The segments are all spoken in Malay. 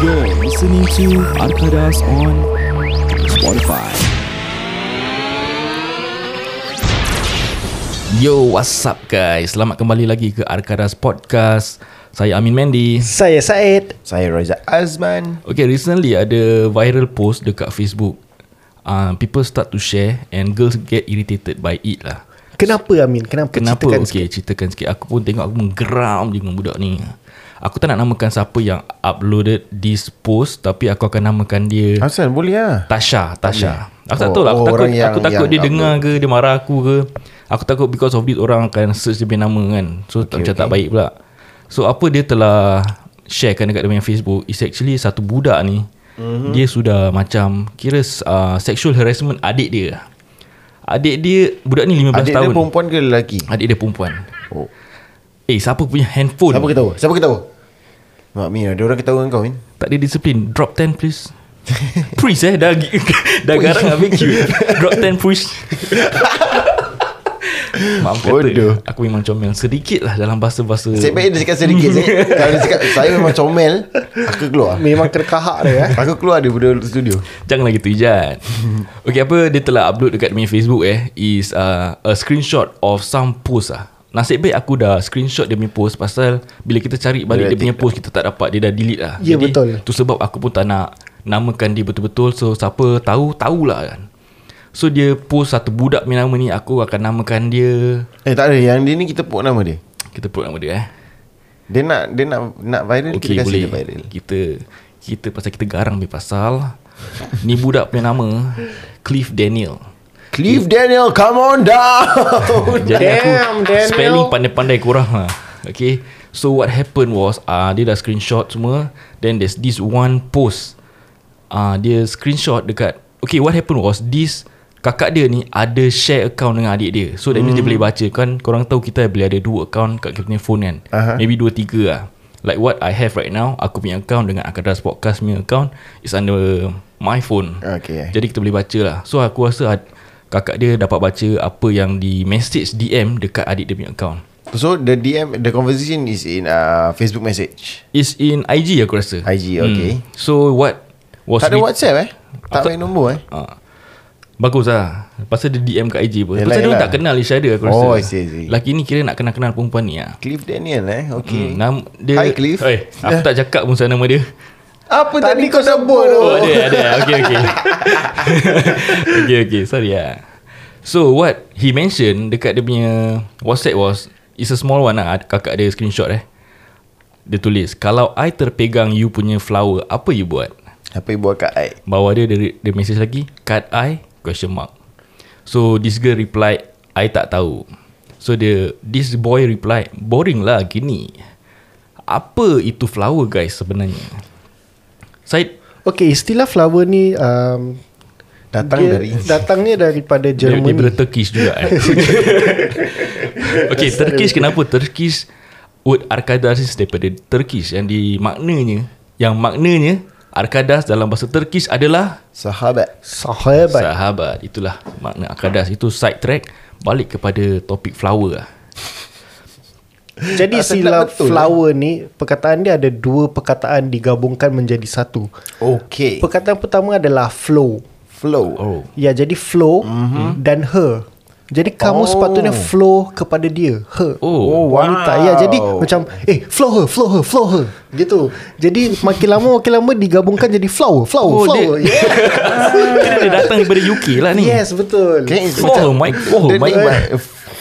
You're listening to Arkadas on Spotify. Yo, what's up guys? Selamat kembali lagi ke Arkadas Podcast. Saya Amin Mendy. Saya Said. Saya Raza Azman. Okay, recently ada viral post dekat Facebook. Uh, people start to share and girls get irritated by it lah. Kenapa Amin? Kenapa? Kenapa? Ceritakan okay, sikit. ceritakan sikit. Aku pun tengok aku menggeram dengan budak ni. Aku tak nak namakan siapa yang uploaded this post tapi aku akan namakan dia Hasan boleh lah. Tasha, Tasha. Aku tak Oh, tahu lah. Aku oh, takut, yang- aku takut yang dia upload. dengar ke, dia marah aku ke. Aku takut because of this orang akan search dia punya nama kan. So okay, macam okay. tak baik pula. So apa dia telah sharekan dekat dia punya Facebook is actually satu budak ni. Mm-hmm. Dia sudah macam kira uh, sexual harassment adik dia. Adik dia, budak ni 15 Adik tahun. dia perempuan ke lelaki? Adik dia perempuan. Oh. Eh, siapa punya handphone? Siapa ketawa? Siapa ketawa? Mak Min, ada orang ketawa dengan kau Min? Tak ada disiplin. Drop 10 please. please eh. Dah, dah garang habis cute. Drop 10 please. Maaf Bodoh. kata Aku memang comel Sedikit lah dalam bahasa-bahasa Saya baik dia cakap sedikit saya, Kalau dia cakap Saya memang comel Aku keluar Memang kena kahak dia eh. Aku keluar daripada studio Janganlah gitu Ijat Okay apa Dia telah upload dekat dia Facebook eh Is uh, a screenshot of some post lah Nasib baik aku dah screenshot dia punya post Pasal Bila kita cari balik Dia dia punya dah post Kita tak dapat. Dia dah delete lah. Ya, betul. Tu sebab aku pun tak nak Namakan dia betul-betul. So siapa tahu Tahulah kan. So dia post satu budak punya nama ni Aku akan namakan dia. Eh tak ada. Yang dia ni kita put nama dia? Kita put nama dia eh. Dia nak Dia nak nak viral Okay Kita kasih boleh. dia viral. Kita Kita pasal kita garang ni pasal. Ni budak punya nama Cliff Daniel Cliff Daniel Come on down. Jadi Damn, aku Daniel. Spelling pandai-pandai kurang lah. Okay So what happened was uh, Dia dah screenshot semua. Then there's this one post. Uh, Dia screenshot dekat Okay what happened was This Kakak dia ni Ada share account dengan adik dia. So that means dia boleh baca. Kan korang tahu kita boleh ada dua account Kat kita punya phone kan? Aha. Maybe dua tiga lah. Like what I have right now Aku punya account Dengan Akadas Podcast punya account Is under my phone. Okay. Jadi kita boleh baca lah. So aku rasa ad- Kakak dia dapat baca Apa yang di message DM Dekat adik dia punya account. So the DM The conversation is in uh, Facebook message? Is in IG aku rasa. IG okay. So what was Tak ada WhatsApp eh? Tak main nombor eh? Ah. Bagus lah. Pasal dia DM kat IG pun. Yelah, Pasal dia yelah. tak kenal each other aku rasa. Oh, I see, I see. Laki ni kira nak kenal-kenal perempuan ni lah Cliff Daniel eh? Okay. Hmm, nam, dia, Hi, Cliff. Oi, Aku tak cakap pun sana nama dia Apa Tadi tadi kau sebut tu. Oh ada ada. Okay okay. Okay okay. Sorry lah So what He mention Dekat dia punya Whatsapp was It's a small one lah. Kakak dia screenshot eh. Dia tulis Kalau I terpegang you punya flower Apa you buat? Apa yang buat kat I? Bawah dia Dia, dia message lagi Cut I? Question mark. So this girl replied I tak tahu. So dia This boy replied Boring lah gini. Apa itu flower guys sebenarnya Said? Okay, istilah flower ni um, Datang dia, dari Datangnya daripada Dia, dia daripada Turkish juga eh. Okay Turkish kenapa? Turkish Word Arkadas is daripada Turkish Yang di maknanya Yang maknanya Arkadas dalam bahasa Turkish adalah Sahabat. Sahabat. Sahabat. Itulah makna Arkadas Itu side track Balik kepada topik flower lah Jadi Tak istilah betul, flower ni perkataan dia ada dua perkataan digabungkan menjadi satu. Okay Perkataan pertama adalah flow. Flow Oh Ya, jadi flow mm-hmm. dan her. Jadi kamu Oh. sepatutnya flow kepada dia, her. Oh, wanita. Ya, jadi macam eh flow her, flow her, flow her. Gitu. Jadi makin lama makin lama digabungkan jadi flower, flower, Oh, flower. dia- Yeah. Kira dia datang daripada UK lah ni Yes, betul. It's Flow, macam Mike, flow, Mike.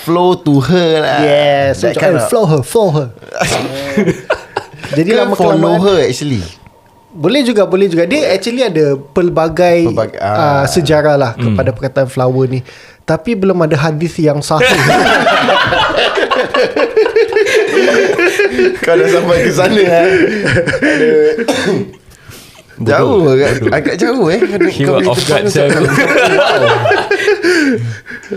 Flow to her lah Yes, That macam kind eh, of- flow her, flow her. jadi lama follow kelamaan her actually Boleh juga, boleh juga. Dia actually ada pelbagai Pelbagai- uh, ah. sejarah lah kepada perkataan flower ni. Tapi belum ada hadis yang sahih. Kau dah sampai ke sana eh Jauh agak, agak jauh eh Kau, He was boleh off guard.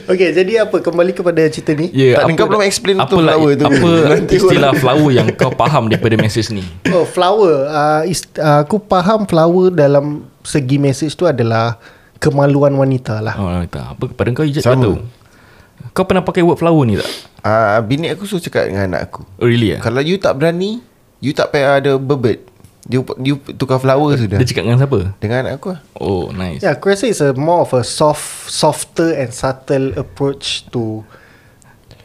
Okey, jadi apa? Kembali kepada cerita ni. Ya, Tak, kau belum explain apa, betul flower tu. Apa Nanti istilah flower yang kau faham daripada message ni? Oh, flower. Uh, ist- uh, aku faham flower dalam segi message tu adalah kemaluan wanita lah. Oh, tak. Apa pada kau Ijat kau tahu? Kau pernah pakai word flower ni tak? Ah, Bini aku suruh cakap dengan anak aku Oh, really ah? Kalau you tak berani You tak payah ada bebet Dia, dia tukar flower sudah Dia cakap dengan siapa? Dengan aku lah Oh nice Yeah, aku rasa it's a more of a soft, softer and subtle approach to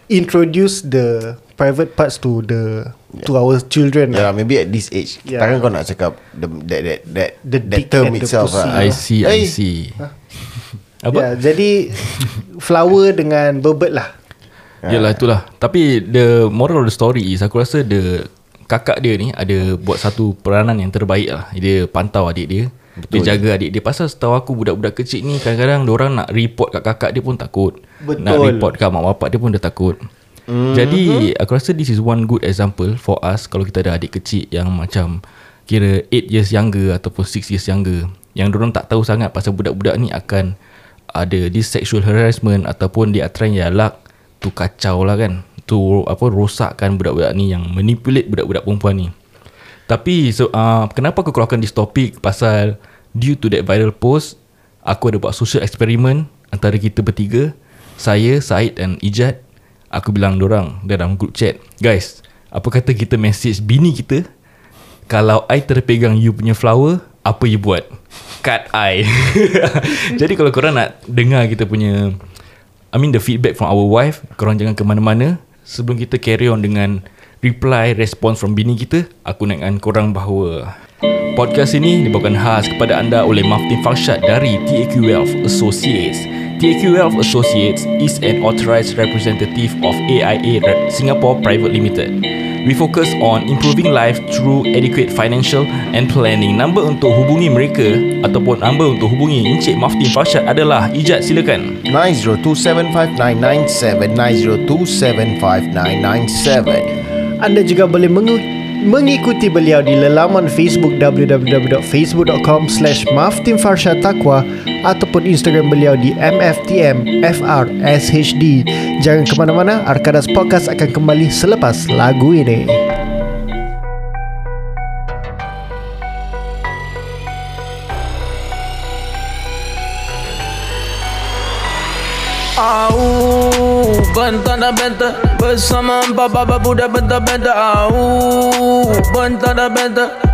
introduce the private parts to the to our children. Yeah, maybe at this age Yeah. Takkan kau nak cakap the, That that that, The that term the itself pussy. lah I see I Hey. see Apa? Yeah, jadi flower dengan bebet lah. Yalah itulah Tapi the moral of the story is Aku rasa the Kakak dia ni Ada buat satu peranan yang terbaik lah Dia pantau adik dia Betul. Dia jaga adik dia Pasal setahu aku Budak-budak kecil ni Kadang-kadang orang nak report kat kakak dia pun takut Betul. Nak report kat mak bapak dia pun dia takut mm-hmm. Jadi Aku rasa this is one good example For us Kalau kita ada adik kecil Yang macam Kira 8 years younger Ataupun 6 years younger Yang orang tak tahu sangat Pasal budak-budak ni akan Ada this sexual harassment Ataupun dia trying their luck tu kacau lah kan tu apa rosakkan budak-budak ni yang manipulate budak-budak perempuan ni. Tapi so, uh, kenapa aku keluarkan this topic pasal due to that viral post aku ada buat social experiment antara kita bertiga saya Said dan Ijat. Aku bilang dorang dalam group chat guys apa kata kita message bini kita? Kalau I terpegang you punya flower apa you buat? Cut I. Jadi kalau korang nak dengar kita punya I mean the feedback from our wife Korang jangan ke mana-mana Sebelum kita carry on dengan Reply, response from bini kita Aku naikkan korang bahawa Podcast ini dibawakan khas kepada anda oleh Maftin Farshad dari TAQ Wealth Associates TAQ Wealth Associates is an authorized representative of AIA Re- Singapore Private Limited. We focus on improving life through adequate financial and planning. Number untuk hubungi mereka ataupun number untuk hubungi Encik Maftin Farshad adalah Ijat silakan. 90275997 90275997 Anda juga boleh mengu- mengikuti beliau di laman Facebook www.facebook.com slash maftinfarsyadtaqwa ataupun Instagram beliau di mftmfrshd. Jangan ke mana-mana, Arkadas Podcast akan kembali selepas lagu ini. Au, bentar dan bentar Bersama empat baba budak bentar-bentar. Au, bentar dan bentar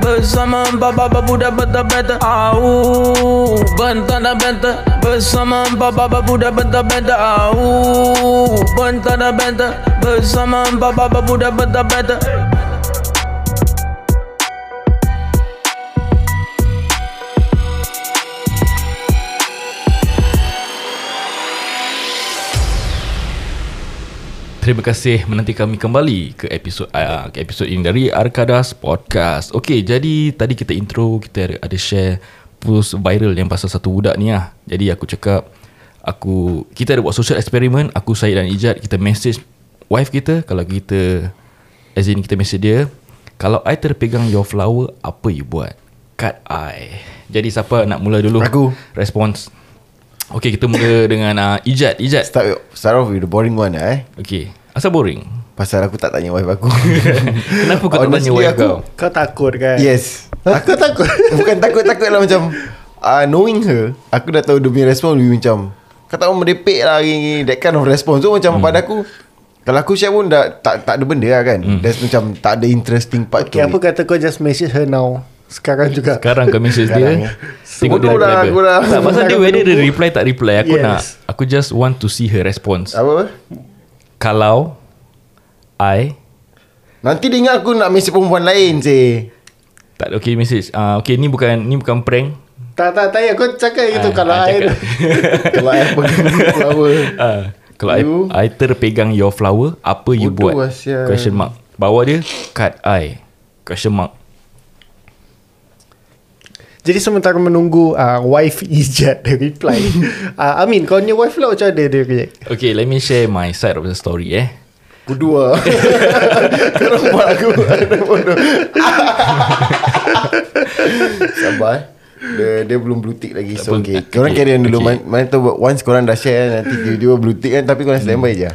Bersama empat baba budak bentar-bentar Au. Bentar dan bentar Bersama empat baba budak bentar-bentar Au. Bentar dan bentar Bersama empat baba budak bentar-bentar Terima kasih menanti kami kembali ke episod uh, ke episod ini dari Arkadas Podcast. Okey, jadi tadi kita intro kita ada, ada share post viral yang pasal satu budak ni lah. Jadi aku cakap aku kita ada buat social experiment, aku Syed dan Ijat kita message wife kita kalau kita as in kita message dia kalau I terpegang your flower apa you buat? Cut I. Jadi siapa nak mula dulu? Aku. Respons. Okey, kita mula dengan uh, Ijat. Ijat. Start, start off with the boring one eh Okey. Asal boring? Pasal aku tak tanya wife aku Kenapa kau tak tanya wife aku- kau? Kau takut kan? Yes Aku takut. Bukan takut-takut lah macam uh, Knowing her Aku dah tahu dia punya respon Lebih macam Kau tak mau merepek lah gini, That kind of response So macam hmm. pada aku Kalau aku share pun dah, tak, tak ada benda lah kan hmm. That's macam Tak ada interesting part Okay, to apa it. kata kau just message her now? Sekarang juga. Sekarang kau message Sekarang, dia ya. Tengok dia reply apa aku dah. Tak pasal dia Whether dia reply tak reply Aku Yes. nak Aku just want to see her response Apa Kalau I Nanti dia ingat aku nak mesej perempuan lain sih Tak okay message uh, Okay ni bukan Ni bukan prank. Tak, tak, tak. Kau cakap gitu. Ah, kalau I... cakap. Kalau I pegang flower uh, Kalau You- I, I terpegang your flower Apa you buat? Sial. Question mark. Bawah dia Cut I. Question mark Jadi sementara menunggu uh, wife Ijat dia reply. uh, Amin, kau punya wife lah macam mana dia react? Okay let me share my side of the story eh Kedua Korang buat aku Bodoh Sabar eh. Dia, dia belum blue tick lagi So okay Korang Okay, carry on dulu okay. Mana tahu Once korang dah share Nanti tiba-tiba blue tick kan Tapi korang standby je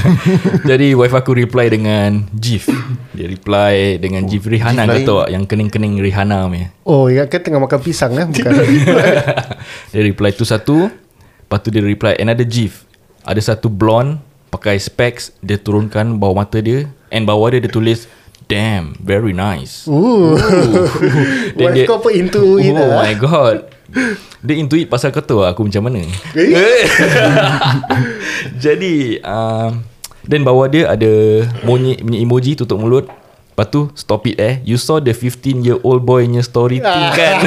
Jadi wife aku reply dengan GIF Dia reply dengan GIF Rihanna GIF kau lain. tahu tak Yang kening-kening Rihanna punya Oh, ingat kan tengah makan pisang eh? Bukan. Dia reply tu satu Lepas tu dia reply another GIF Ada satu blonde Pakai specs Dia turunkan bawah mata dia And bawah dia dia tulis Damn Very nice. Ooh. Then wife kau apa into it Oh lah. my god. Dia into it pasal kau tahu aku macam mana. Eh? Jadi um, Then bawah dia ada Monyet punya emoji tutup mulut. Lepas tu stop it eh. You saw the 15 year old boy punya story thing kan?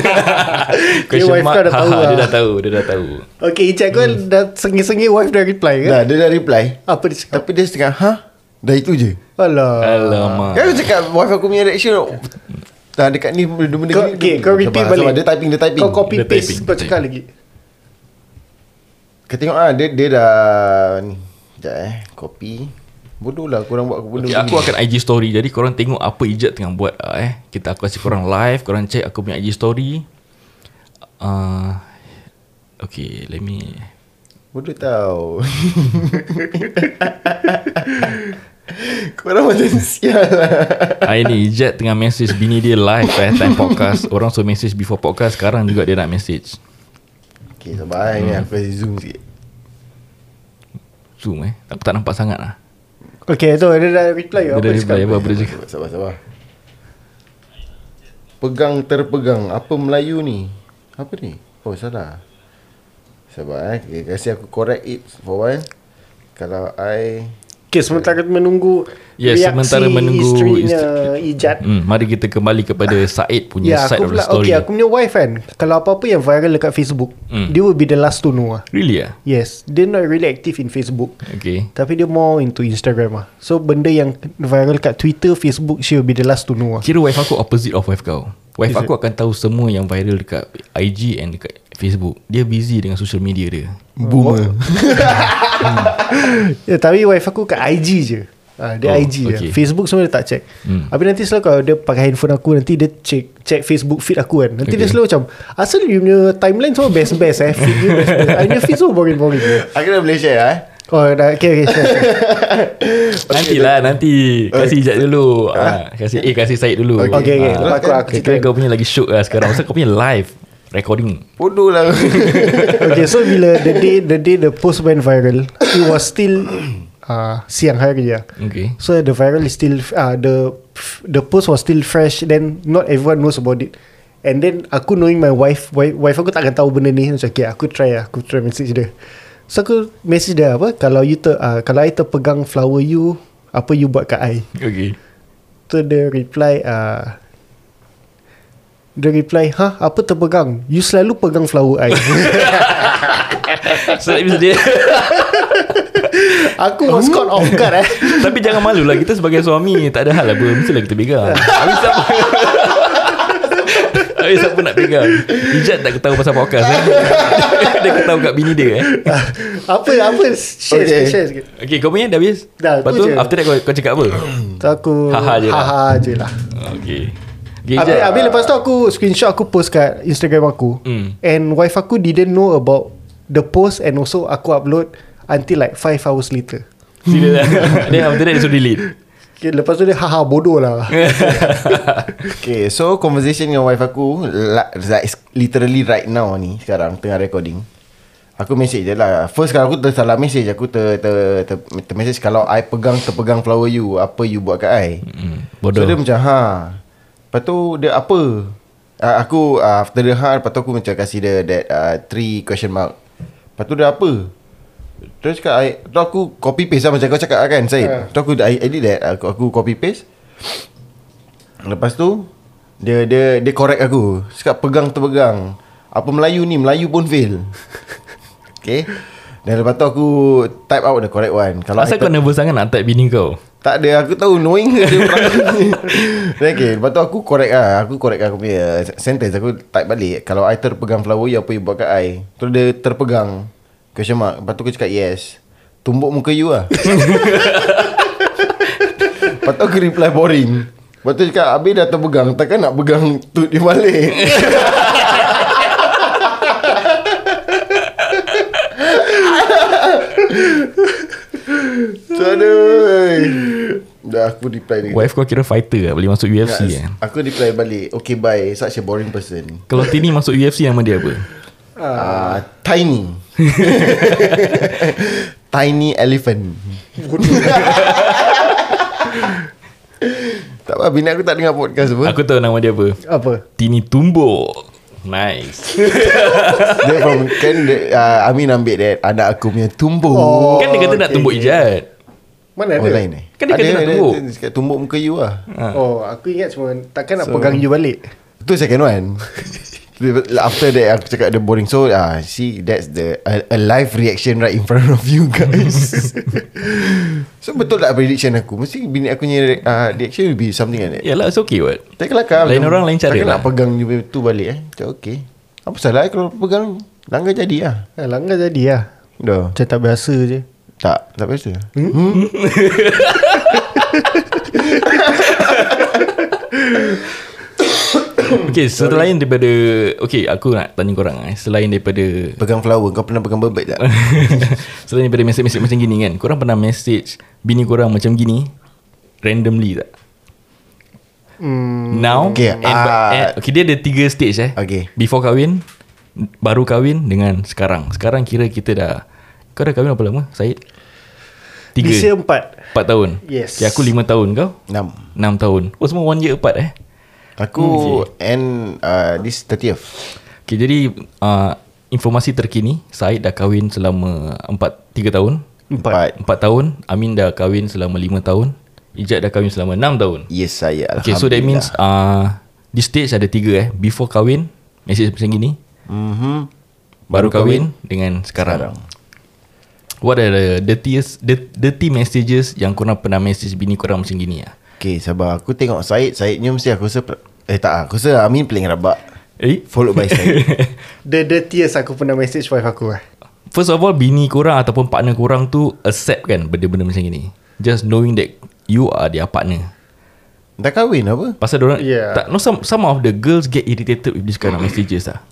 Dia wife kau dah tahu Haha, Dia lah. dah tahu Dia dah tahu. Okay, Ijat kau dah sengi-sengi wife dah reply ke? Dah dia dah reply. Apa dia cakap? Tapi dia setengah Ha Dah itu je? Alah. Alamak. Kan aku cakap Wife aku punya reaction? Dah dekat ni Benda-benda Kau, gini okay, kau repeat Sabar, balik. sabar, Dia typing Dia typing. Kau copy Dia paste typing, kau cakap lagi. Kau tengok ah Dia, dia dah Ni. Sekejap eh. Copy. Bodoh lah korang buat aku benda Okay, aku akan IG story. Jadi korang tengok Apa Ijat tengah buat uh, eh. Kita aku kasih korang live. Korang check aku punya IG story. Uh, Okay Let me Bodoh tau Korang macam sial. Lah Hari ni Ijat tengah message Bini dia live eh Time podcast. Orang suruh message before podcast Sekarang juga dia nak message. Okay sabar eh Ni aku kasi zoom sikit. Zoom eh? Aku tak nampak sangat lah. Okay, tu dia dah reply. Dia dah reply apa, apa dia cakap? Sabar sabar sabar. Pegang terpegang Apa Melayu ni? Apa ni? Oh salah. Sabar eh okay, Kasih aku correct it For one Kalau I Okay, sementara menunggu Yes, reaksi sementara menunggu isterinya Ijat. hmm, Mari kita kembali kepada Said punya Ya, side of the story okay, aku punya wife kan, kalau apa-apa yang viral dekat Facebook, Hmm. dia will be the last to know lah. Really ah? Yes, dia not really active in Facebook. Okay Tapi dia more into Instagram lah. So, benda yang viral kat Twitter, Facebook, she will be the last to know lah. Kira wife aku opposite of wife kau Wife Is aku akan tahu semua yang viral dekat IG and dekat Facebook Dia busy dengan social media dia Boomer Ya, tapi wife aku kat IG je. Ha, dia Oh, IG okay. Facebook semua dia tak check. Hmm. Habis nanti selalu kalau dia pakai handphone aku nanti dia check check Facebook feed aku kan. Nanti Okay. dia selalu macam asal you punya timeline semua best-best eh. Feed you best-best. I punya feed semua boring-boring. je. Aku dah boleh share eh Oh, dah okay okay. Share, share. Nantilah nanti Kasih Ijat dulu ha, Kasih Eh kasih Syed dulu Okay, okay. Ah, Lepas aku- aku cerita. kau punya lagi shook lah sekarang Pasal kau punya live Recording Bodoh lah okay, so bila the day the day the post went viral, it was still uh, siang hari ya. Okay So the viral is still uh, the the post was still fresh. Then not everyone knows about it. And then aku knowing my wife, wife, wife aku takkan tahu benda ni. Macam okay, aku try lah, aku try message dia. So aku message dia apa? Kalau you ter, uh, kalau I terpegang flower you, apa you buat kat I? Okay Tu dia reply uh, dia reply, "Hah, apa terpegang? You selalu pegang flower I." So that means dia aku was caught off guard eh. Tapi jangan malu lah Kita sebagai suami Tak ada hal lah apa Mestilah kita pegang Habis siapa Habis siapa nak pegang Ijat tak ketahu pasal podcast eh? Dia ketahu kat bini dia eh? apa apa share Okay. okay. share sikit. Okay kau punya dah habis Dah, Lepas tu tu je. after that kau, kau cakap apa Tu aku Haha je lah. Haha je lah. Okay Habis, Ijat habis lepas tu aku screenshot aku post kat Instagram aku. Hmm. And wife aku didn't know about The post and also aku upload Until like 5 hours later. Serius lah. Then after that dia suruh delete. Okay, Lepas tu dia haha bodoh lah. Okay so conversation dengan wife aku Like literally right now ni Sekarang tengah recording. Aku message je lah. First kalau aku tersalah message Aku ter, ter, ter, ter message Kalau I pegang terpegang flower you Apa you buat kat I? Hmm, So Bodoh. dia macam ha Lepas tu dia apa? Uh, Aku uh, after the ha Lepas tu aku macam kasih dia That uh, three question mark. Lepas tu dia apa? Terus cakap I, Tu aku copy paste lah Macam kau cakap kan Syed Ha. Tu aku I, I did that. Aku, aku copy paste. Lepas tu Dia dia dia correct aku. Cakap pegang terpegang. Apa Melayu ni? Melayu pun fail. Okay. Dan lepas tu aku type out the correct one. Kalau Asal I kau nervous sangat nak type bini kau Tak ada Aku tahu knowing her dia orang okay Lepas tu aku correct lah Aku correct aku punya Sentence. Aku type balik Kalau I terpegang flower You apa you buat kat I? Terus dia terpegang Question mark. Lepas tu aku cakap yes. Tumbuk muka you lah. Lepas tu aku reply boring. Lepas tu cakap Habis dah terpegang Takkan nak pegang Tut dia balik aduh Dah aku reply dia. Wife kau kira fighter lah Boleh masuk UFC Yes. kan Aku reply balik Okay bye. Such a boring person. Kalau Tini masuk UFC Nama dia apa? Uh, Tiny. Tiny elephant. Tak apa Bini aku tak dengar podcast apa. Aku tahu nama dia apa. Apa? Tini Tumbuk Nice Dia from Kan dia, uh, Amin ambil that Anak aku punya tumbuk Oh. Kan dia kata nak okay, tumbuk okay. ijat Oh Mana ada? lain eh Kan dia kata nak tumbuk. Dia, dia cakap tumbuk muka you lah Oh, aku ingat cuma takkan nak pegang you balik. Itu second one After that Aku cakap dia boring. So uh, see That's the a, a live reaction Right in front of you guys. So betul tak prediction aku? Mesti bini aku punya uh, Reaction will be something like that. Yalah it's okay what? Tak kelakar. Lain orang, lain cara Takkan lah. nak pegang you tu balik eh? Cakap okay. Apa salah eh kalau pegang? Langgar jadi lah. Ha, langgar jadi lah. Dah. Macam tak biasa je. Tak Tak biasa Okay selain daripada Okay aku nak tanya korang eh. Selain daripada Pegang flower Kau pernah pegang bebek tak? Selain daripada message-message macam gini kan Korang pernah message Bini korang macam gini Randomly tak? Hmm, Now Okay, and, ah. and, Okay dia ada tiga stage eh. Okay. Before kahwin Baru kahwin Dengan sekarang. Sekarang kira kita dah Kau dah kahwin berapa lama Syed Tiga. Year empat. Empat tahun? Yes. okay, Aku lima tahun kau? Enam. Enam tahun. Oh semua one year apart eh Aku And uh, This 30th Okay jadi uh, Informasi terkini Syed dah kahwin selama Empat Tiga tahun. Empat. Empat. Tahun. Amin dah kahwin selama lima tahun. Ijat dah kahwin selama enam tahun. Yes saya. Okay so that means uh, This stage ada tiga eh. Before kahwin Message macam gini. Mm-hmm. Baru kahwin Dengan sekarang, What are the dirtiest Dirty messages Yang korang pernah message Bini korang macam gini lah Okay sabar. Aku tengok Syed Syednya mesti aku rasa Eh tak Aku rasa Amin paling rabak. Eh? Followed by Syed The dirtiest aku pernah message wife aku lah. First of all Bini korang Ataupun partner korang tu Accept kan Benda-benda macam gini? Just knowing that You are their partner. Dah kahwin apa? Pasal orang Yeah. tak, no, some, some of the girls get irritated With this kind of messages lah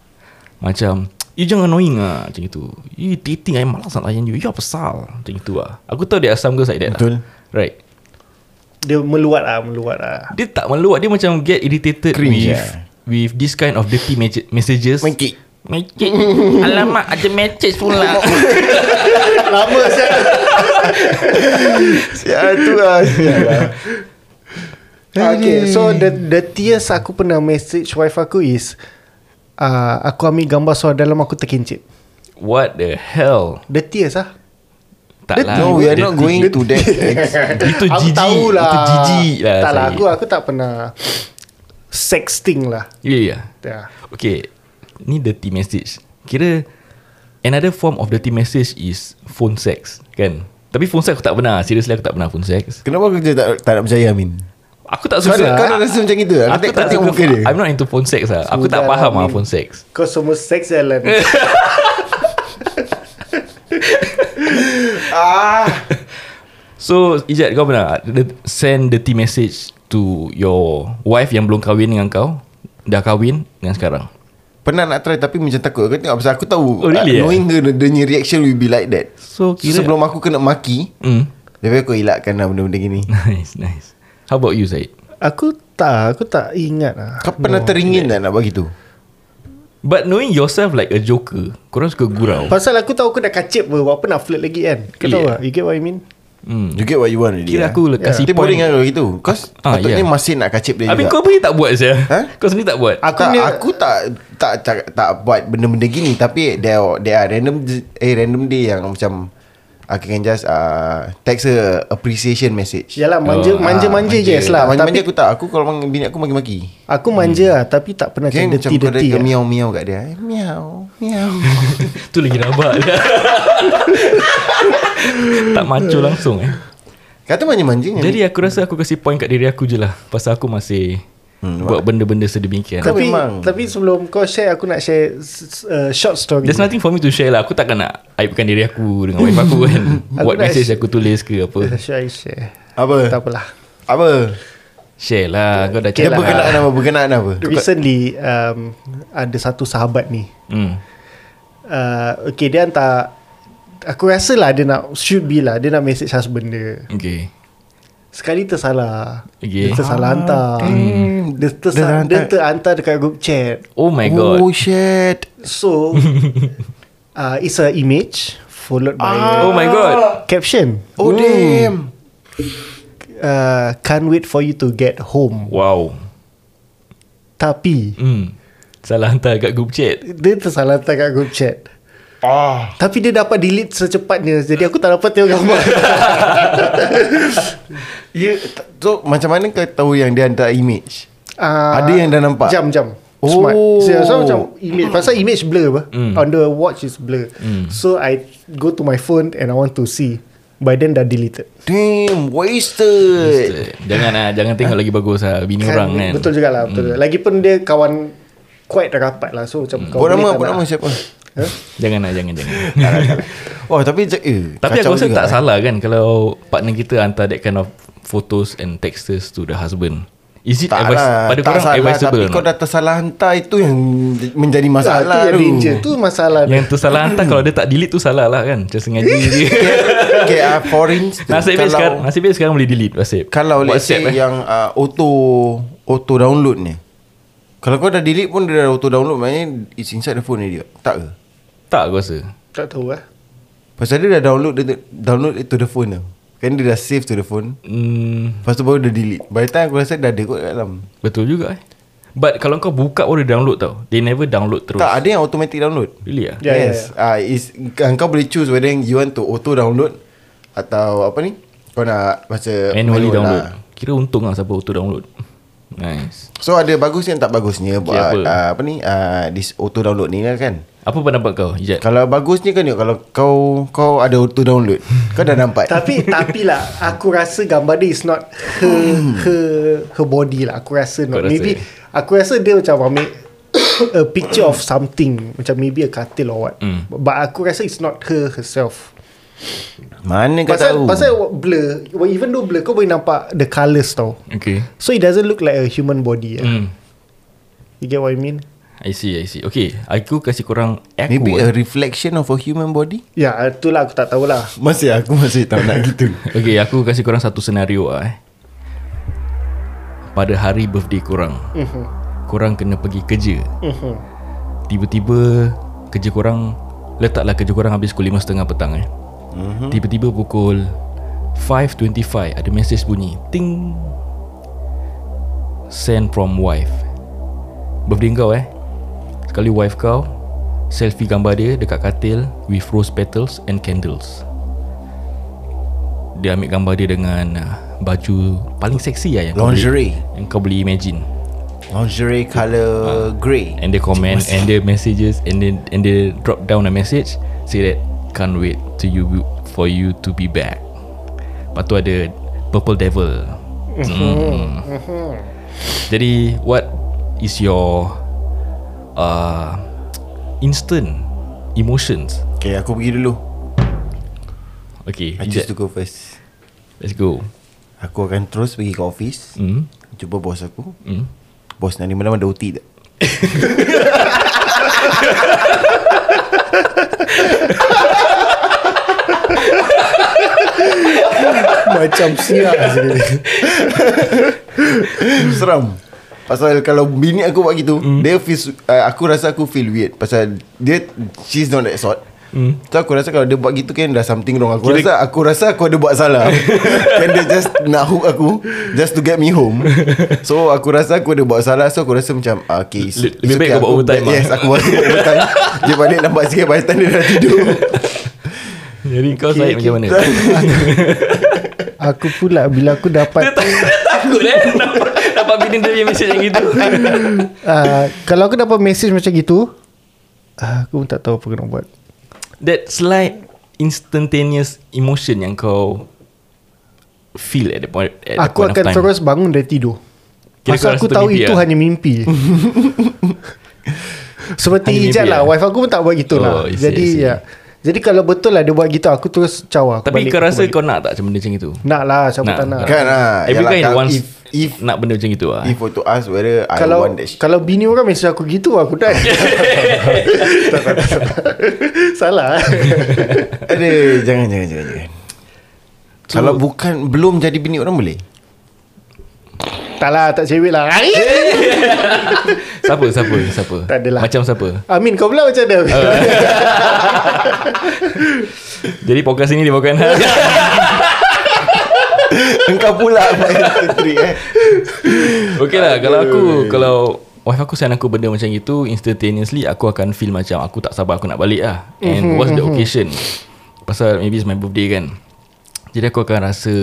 Macam You jangan annoying lah Macam itu You dating I malas nak layan you. You apa pasal Macam itu lah Aku tahu there are some girls like that Betul. lah Right Dia meluat lah, meluat lah. Dia tak meluat Dia macam get irritated Cringe with, lah. with this kind of dirty me- messages Mengkik Message Alamak ada message pula Lama saya. Ya tu lah lah okay, so the the tears aku pernah message wife aku is uh, aku ambil gambar suara dalam aku terkincit. What the hell The tears ah. Tak lah. No we are not dirty. going to that Itu aku jijik tahulah. Itu jijik lah Tak lah, aku aku tak pernah sexting lah. Ya ya. Yeah. Okay Ni dirty message. Kira Another form of dirty message Is phone sex Kan? Tapi phone sex aku tak pernah. Seriously aku tak pernah phone sex. Kenapa aku tak, tak nak percaya Amin? Aku tak suka kau ada rasa macam itu Aku, Aku tak, tengok suka muka dia. I'm not into phone sex lah. Aku tak faham lah, lah phone sex. Kau semua sex jalan. ah. So Ijat kau pernah the- Send dirty message To your wife Yang belum kahwin dengan kau? Dah kahwin Dengan sekarang? Pernah nak try Tapi macam takut. Aku tengok pasal aku tahu Oh, really, uh, Knowing her Dia punya reaction will be like that. So Kira, kira Sebelum aku kena maki mm. Tapi aku elakkan lah Benda-benda gini. Nice nice. How about you Zaid aku tak, aku tak ingat lah. Kau pernah teringin tak nak bagi tu But knowing yourself like a joker Korang suka gurau Pasal aku tahu aku dah kacip Buat apa nak flirt lagi kan Kau tahu Yeah. tak You get what I mean hmm. You get what you want already Kira lah. aku yeah. Tapi boring point lah kalau gitu Cause Ah, Patutnya yeah. masih nak kacip dia Habis kau pergi tak buat saya Ha? Kau sendiri tak buat Aku tak, ni aku tak tak, tak tak buat benda-benda gini tapi there there are random eh random day yang macam I can just uh, Text her Appreciation message. Yalah manja Oh, manja Ah, manja yes lah. Manja-manja Tapi aku tak. Aku kalau bini aku maki-maki. Aku manja lah tapi tak pernah Kan macam macam dirty kau lah. miau-miau kat dia. Eh, Miau Miau. Tu lagi rabak Tak maco langsung eh. Kata manja-manja Jadi aku rasa aku kasih point kat diri aku je lah. Pasal aku masih Hmm, Buat benda-benda sedemikian Tapi memang- tapi sebelum kau share aku nak share uh, short story. There's nothing for me to share lah Aku takkan nak Aibkan diri aku Dengan wife aku kan Aku What message sh- aku tulis ke apa Share I share. Apa? Tak apalah. Apa? Share lah Kau dah Dia cakap berkenaan apa? Berkenaan apa? Recently um, ada satu sahabat ni. hmm. Uh, okay dia hantar Aku rasa lah dia nak Should be lah Dia nak message husband dia Okay Sekali tersalah. Okay. Dia tersalah hantar. damn. dia, tersa- Dia dia, hantar- terhantar dekat group chat. Oh my god. Oh shit. So uh, It's a image Followed by Oh my god. caption. Oh damn. Uh, Can't wait for you to get home. Wow. Tapi hmm. Salah hantar kat group chat. Dia tersalah hantar kat group chat Ah. Tapi dia dapat delete secepatnya Jadi aku tak dapat tengok gambar Ya, t- so macam mana kau tahu yang dia hantar image? uh, Ada yang dah nampak? Jam jam Oh. Smart so, so macam image Pasal image blur apa Mm. On the watch is blur Mm. So I go to my phone And I want to see By then dah deleted Damn, wasted. Jangan lah Jangan tengok lagi bagus lah Bini orang kan Betul juga lah betul juga. Lagipun dia kawan Quite rapat lah So macam kau Buat nama, buat nak- nama siapa? Huh? Jangan lah Jangan jangan Oh, tapi eh, Tapi aku rasa tak eh. salah kan Kalau partner kita hantar that kind of Photos and texts to the husband Is it Tak advice, lah, pada tak korang salah, advisable Tapi kau dah tersalah hantar Itu yang menjadi Ah, masalah tu yang tu danger Tu masalah dia. Yang tu salah hantar Kalau dia tak delete tu salah lah kan Macam sengaja Okay, uh, for instance Nasib baik sekarang Nasib baik sekarang boleh delete WhatsApp Kalau let's say eh. yang uh, auto auto download ni. Kalau kau dah delete pun dia dah auto download maknanya it's inside the phone already. Tak ke? Tak aku rasa Tak tahu lah Pasal dia dah download dia download it to the phone tau. Kan dia dah save to the phone. hmm, Lepas tu baru dia delete. By the time aku rasa dah ada kot kat dalam. Betul juga eh But kalau kau buka baru dia download tau They never download terus Tak ada yang automatic download. Really ah? Ya, ya, yes. Ah, is kau boleh choose whether you want to auto download atau apa ni? Kau nak macam Manually manual download lah. Kira untung lah siapa auto download Nice So ada bagusnya dan tak bagusnya buat apa? apa, uh, apa ni uh, this auto download ni lah kan. Apa pendapat kau Ijat? Kalau bagusnya kan kalau kau kau ada auto download, kau dah nampak. Tapi tapi lah Aku rasa gambar dia is not Her Her Her body lah Aku rasa not Kau rasa? Maybe Aku rasa dia macam ambil A picture of something Macam maybe a katil or what Hmm. But aku rasa it's not her herself Mana kau Pasal tahu? Pasal blur well, Even though blur Kau boleh nampak The colours tau Okay So it doesn't look like a human body eh. hmm. You get what I mean I see I see Okay Aku kasih korang Aku Maybe eh. a reflection of a human body? Ya itulah aku tak tahulah Masih aku masih tahu nak gitu. Okay aku kasih korang satu senario lah eh Pada hari birthday korang Mhm. Korang kena pergi kerja Mhm. Tiba-tiba Kerja korang Letaklah kerja korang habis pukul 5.30 petang eh Mhm. Tiba-tiba pukul 5.25 Ada message bunyi Ting. Send from wife. Birthday kau eh? Sekali wife kau Selfie gambar dia dekat katil With rose petals and candles. Dia ambil gambar dia dengan uh, Baju paling seksi lah yang kau Lingerie. boleh, Yang kau boleh imagine. Lingerie colour grey. And they comment And the messages And then and they drop down a message Say that Can't wait to you For you to be back Lepas tu ada Purple Devil hmm. Jadi What Is your uh, Instant Emotions Okay, aku pergi dulu. Okay I choose Ijat, to go first. Let's go Aku akan terus pergi ke office. hmm. Jumpa bos aku. Hmm. Bos nak ni malam ada OT tak? Macam siap sini. Seram. Pasal kalau bini aku buat gitu mm. Dia feel uh, Aku rasa aku feel weird. Pasal Dia She's not that sort. Mm. So aku rasa kalau dia buat gitu kan Dah something wrong. Aku Kira- rasa Aku rasa aku ada buat salah. Kan dia just Nak hook aku Just to get me home? So aku rasa aku ada buat salah. So aku rasa macam ah, Okay lebih baik okay, kau buat aku- overtime. Yes aku buat overtime. Dia balik lambat sikit By time dia dah tidur Jadi kau Okay, Syed okay. macam mana Aku pula Bila aku dapat Takut eh Dapat, dapat bini dia message yang gitu uh, Kalau aku dapat message macam gitu uh, Aku pun tak tahu apa kena buat That slight Instantaneous emotion Yang kau Feel at the point at the Aku point of akan time. terus bangun dari tidur Kira Pasal aku tahu itu lah? hanya mimpi Seperti Hanya hijab mimpi lah lah? Wife aku pun tak buat gitu Oh, lah I see, Jadi I see. ya Jadi kalau betul lah dia buat gitu Aku terus cawa aku Tapi balik, kau rasa balik. kau nak tak Macam benda macam itu? Nak lah Siapa Nak. tak nak. Kan lah Every guy kalau wants if, if, Nak benda macam itu lah if to ask whether I kalau want that shit. kalau bini orang message aku gitu aku dah salah Ada Jangan jangan jangan, jangan. Kalau bukan Belum jadi bini orang boleh tak lah tak cewek lah. Siapa siapa siapa? Tak adalah. Macam siapa? Amin kau pula macam mana Jadi podcast ini dibawakan Engkau pula eh? Okay lah Kalau aku Kalau Wife aku send aku benda macam itu Instantaneously Aku akan feel macam Aku tak sabar aku nak balik lah. And what's the occasion? Pasal maybe it's my birthday kan. Jadi aku akan rasa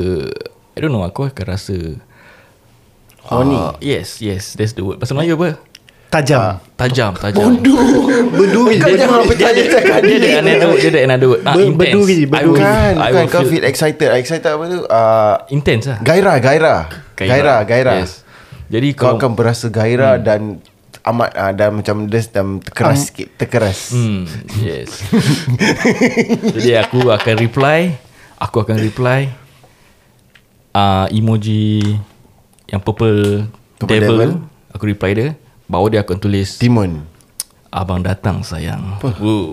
I don't know Aku akan rasa Horny. uh, Yes yes That's the word. Pasal Melayu apa? Tajam. Tajam Tajam. Berduri Kau jangan percaya cakap Dia ada another word Dia ada another word. Ah, Ber- Intense. berduri, I berduri. will, Bukan I Bukan will kau feel excited. Excited apa tu? Uh, Intense lah. Gairah Gairah. Gairah Gairah Yes. Jadi Kau kalau akan berasa gairah dan amat uh, dan macam dia dan terkeras sikit, terkeras. Hmm, yes. Jadi aku akan reply, aku akan reply. Uh, emoji yang purple, Purple devil, devil. aku reply dia. Bawah dia akan tulis Timon. abang datang sayang. Wow.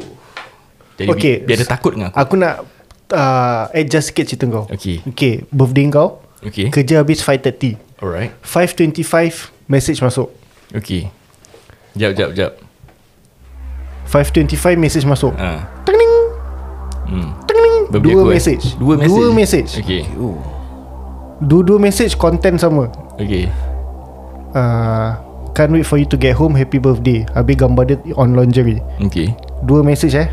Jadi Okay biar dia takut dengan aku. Aku nak uh, Adjust sikit cerita kau Okay. Okay Birthday kau Okay. Kerja habis 5.30 Alright. 5.25 Message masuk Okay. Jap jap jap. 5.25 message masuk Ha. Ting Hmm. Dua aku, eh. message Dua message. Dua message Okay. Oh. Dua-dua message Content sama Okay. uh, Can't wait for you to get home Happy birthday Habis gambar dia on lingerie Okay. Dua message eh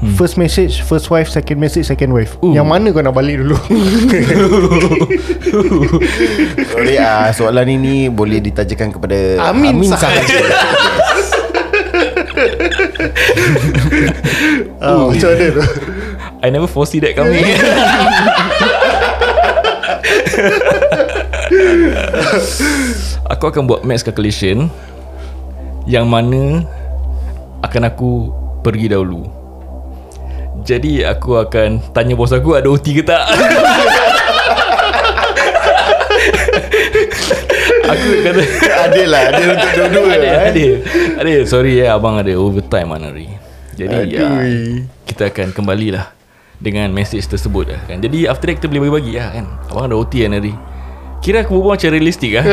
hmm. First message First wife Second message Second wife Ooh. Yang mana kau nak balik dulu Sorry ah soalan ini boleh ditajakan kepada Amin Amin sahaja. sahaja. oh, Macam mana tu I never foresee that coming. aku akan buat max calculation yang mana akan aku pergi dahulu. Jadi aku akan tanya bos aku ada OT ke tak. aku kata Adil lah Adil untuk dua-dua ada, eh. ada, ada. Sorry ya abang ada overtime mana hari. Jadi ya, kita akan kembalilah dengan message tersebut lah kan. Jadi after that kita boleh bagi-bagi lah kan. Abang ada OT kan hari. Kira aku berbual macam realistik lah.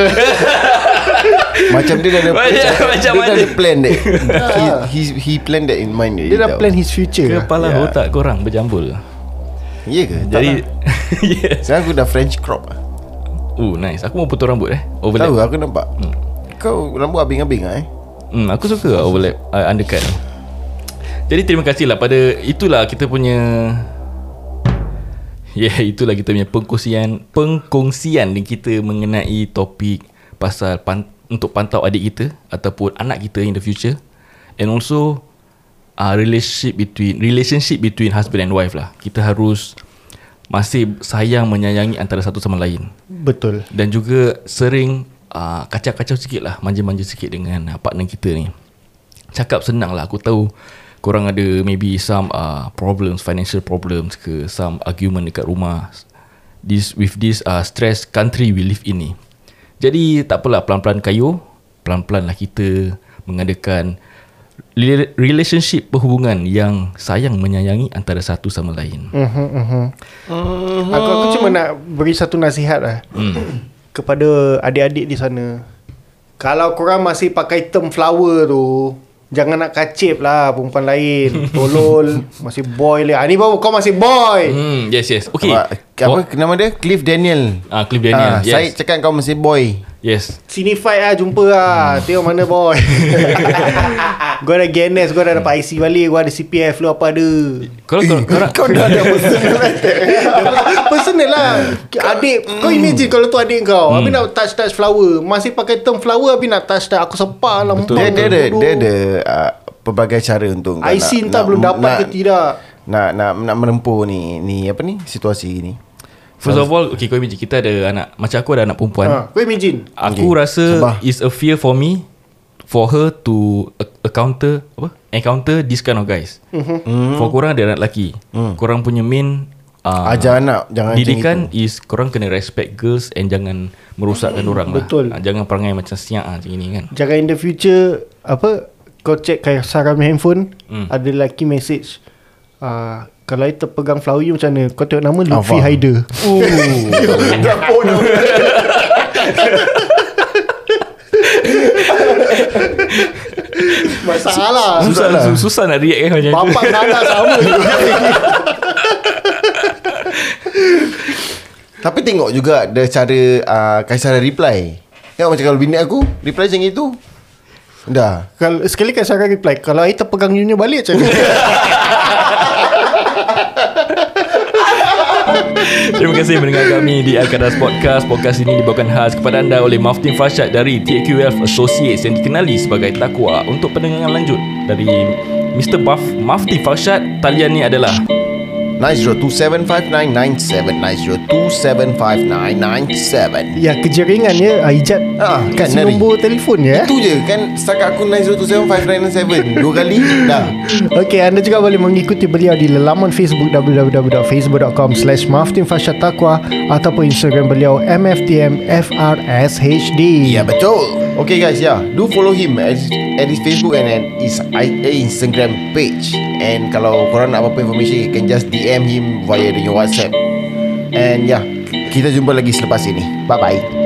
Macam dia dah ada Macam- Dia macam dah mana? ada plan that he, he, he plan that in mind Dia dah plan his future Kepala Ya. otak korang berjambul. Ya ke? Jadi yes. Sekarang aku dah French crop lah. Oh nice. Aku mau potong rambut eh. Overlap. Tahu aku nampak Kau rambut abing-abing lah eh Hmm, aku suka lah overlap uh, undercut. Jadi terima kasih lah pada itulah kita punya Ya yeah, itulah kita punya pengkongsian pengkongsian dengan kita mengenai topik pasal pan, untuk pantau adik kita ataupun anak kita in the future. And also uh, relationship between relationship between husband and wife lah. Kita harus masih sayang menyayangi antara satu sama lain. Betul. Dan juga sering uh, kacau-kacau sikit lah manja-manja sikit dengan uh, partner kita ni. Cakap senang lah aku tahu korang ada maybe some uh, problems financial problems ke some argument dekat rumah this with this uh, stress country we live in ni jadi tak apalah pelan-pelan kayu pelan-pelan lah kita mengadakan rela- relationship perhubungan yang sayang menyayangi antara satu sama lain uh-huh, uh-huh. Aku aku cuma nak beri satu nasihat lah hmm. kepada adik-adik di sana. Kalau korang masih pakai term flower tu, jangan nak kacip lah perempuan lain. Tolol, masih boy lah. Ni baru kau masih boy. hmm yes yes okay Apa, apa nama dia? Cliff Daniel ah Cliff Daniel Ah, yes Syed cakap kau masih boy Yes. Sini fight lah Jumpa lah. Tengok mana boy. Gua ada GNS Gua dah dapat IC balik. Gua ada CPF Lu apa ada? Kalau kau, kau Kau dah ada personal Personal lah. Adik Kau imagine kalau tu adik kau Habis nak touch-touch flower. Masih pakai term flower Habis nak touch-touch. Aku sepak lah Betul. Dia, ada. Dia ada uh, Pelbagai cara untuk kau IC entah belum dapat ke tidak. nak, nak nak menempuh ni ni apa ni situasi ni. First of all Okay kau imagine Kita ada anak Macam aku ada anak perempuan ha, Kau imagine Aku Okay. rasa Is a fear for me For her to a- Encounter Apa Encounter this kind of guys mm-hmm. For korang ada anak lelaki mm. Korang punya main uh, Ajar anak jangan Didikan is Korang kena respect girls And jangan Merosakkan orang lah Betul. Ah, Jangan perangai macam siap ah, Macam ini kan Jangan in the future Apa Kau check kayak saram handphone Hmm. Ada lelaki message uh, Kalau I terpegang flower you macam mana Kau tengok nama Lutfi faham. Haider Dapur nama. Masalah Susah, lah. susah, susah nak react kan macam tu Bapak anak sama Tapi tengok juga ada cara uh, Kaisar reply. Tengok macam kalau bini aku reply macam itu. Dah. Kalau sekali kan saya akan reply Kalau I terpegang you ni balik macam mana Terima kasih mendengar kami di Al-Qadas Podcast Podcast ini dibawakan khas kepada anda oleh Maftin Farshad dari TQF Associates Yang dikenali sebagai Takwa Untuk pendengaran lanjut dari Mr. Buff Maftin Farshad Talian ni adalah 90275997 90275997 Ya kejaringan ya ah, Ijat. Ah, kan, Nari. nombor telefon ya. Itu je kan Setakat aku 90275997 Dua kali Dah. Okey, anda juga boleh mengikuti beliau di laman Facebook www.facebook.com slash Takwa ataupun Instagram beliau MFTMFRSHD. Ya betul Okay guys yeah. Do follow him At, at his Facebook And at his Instagram page. And kalau korang nak apa-apa information You can just DM him Via your WhatsApp. And yeah Kita jumpa lagi selepas ini. Bye bye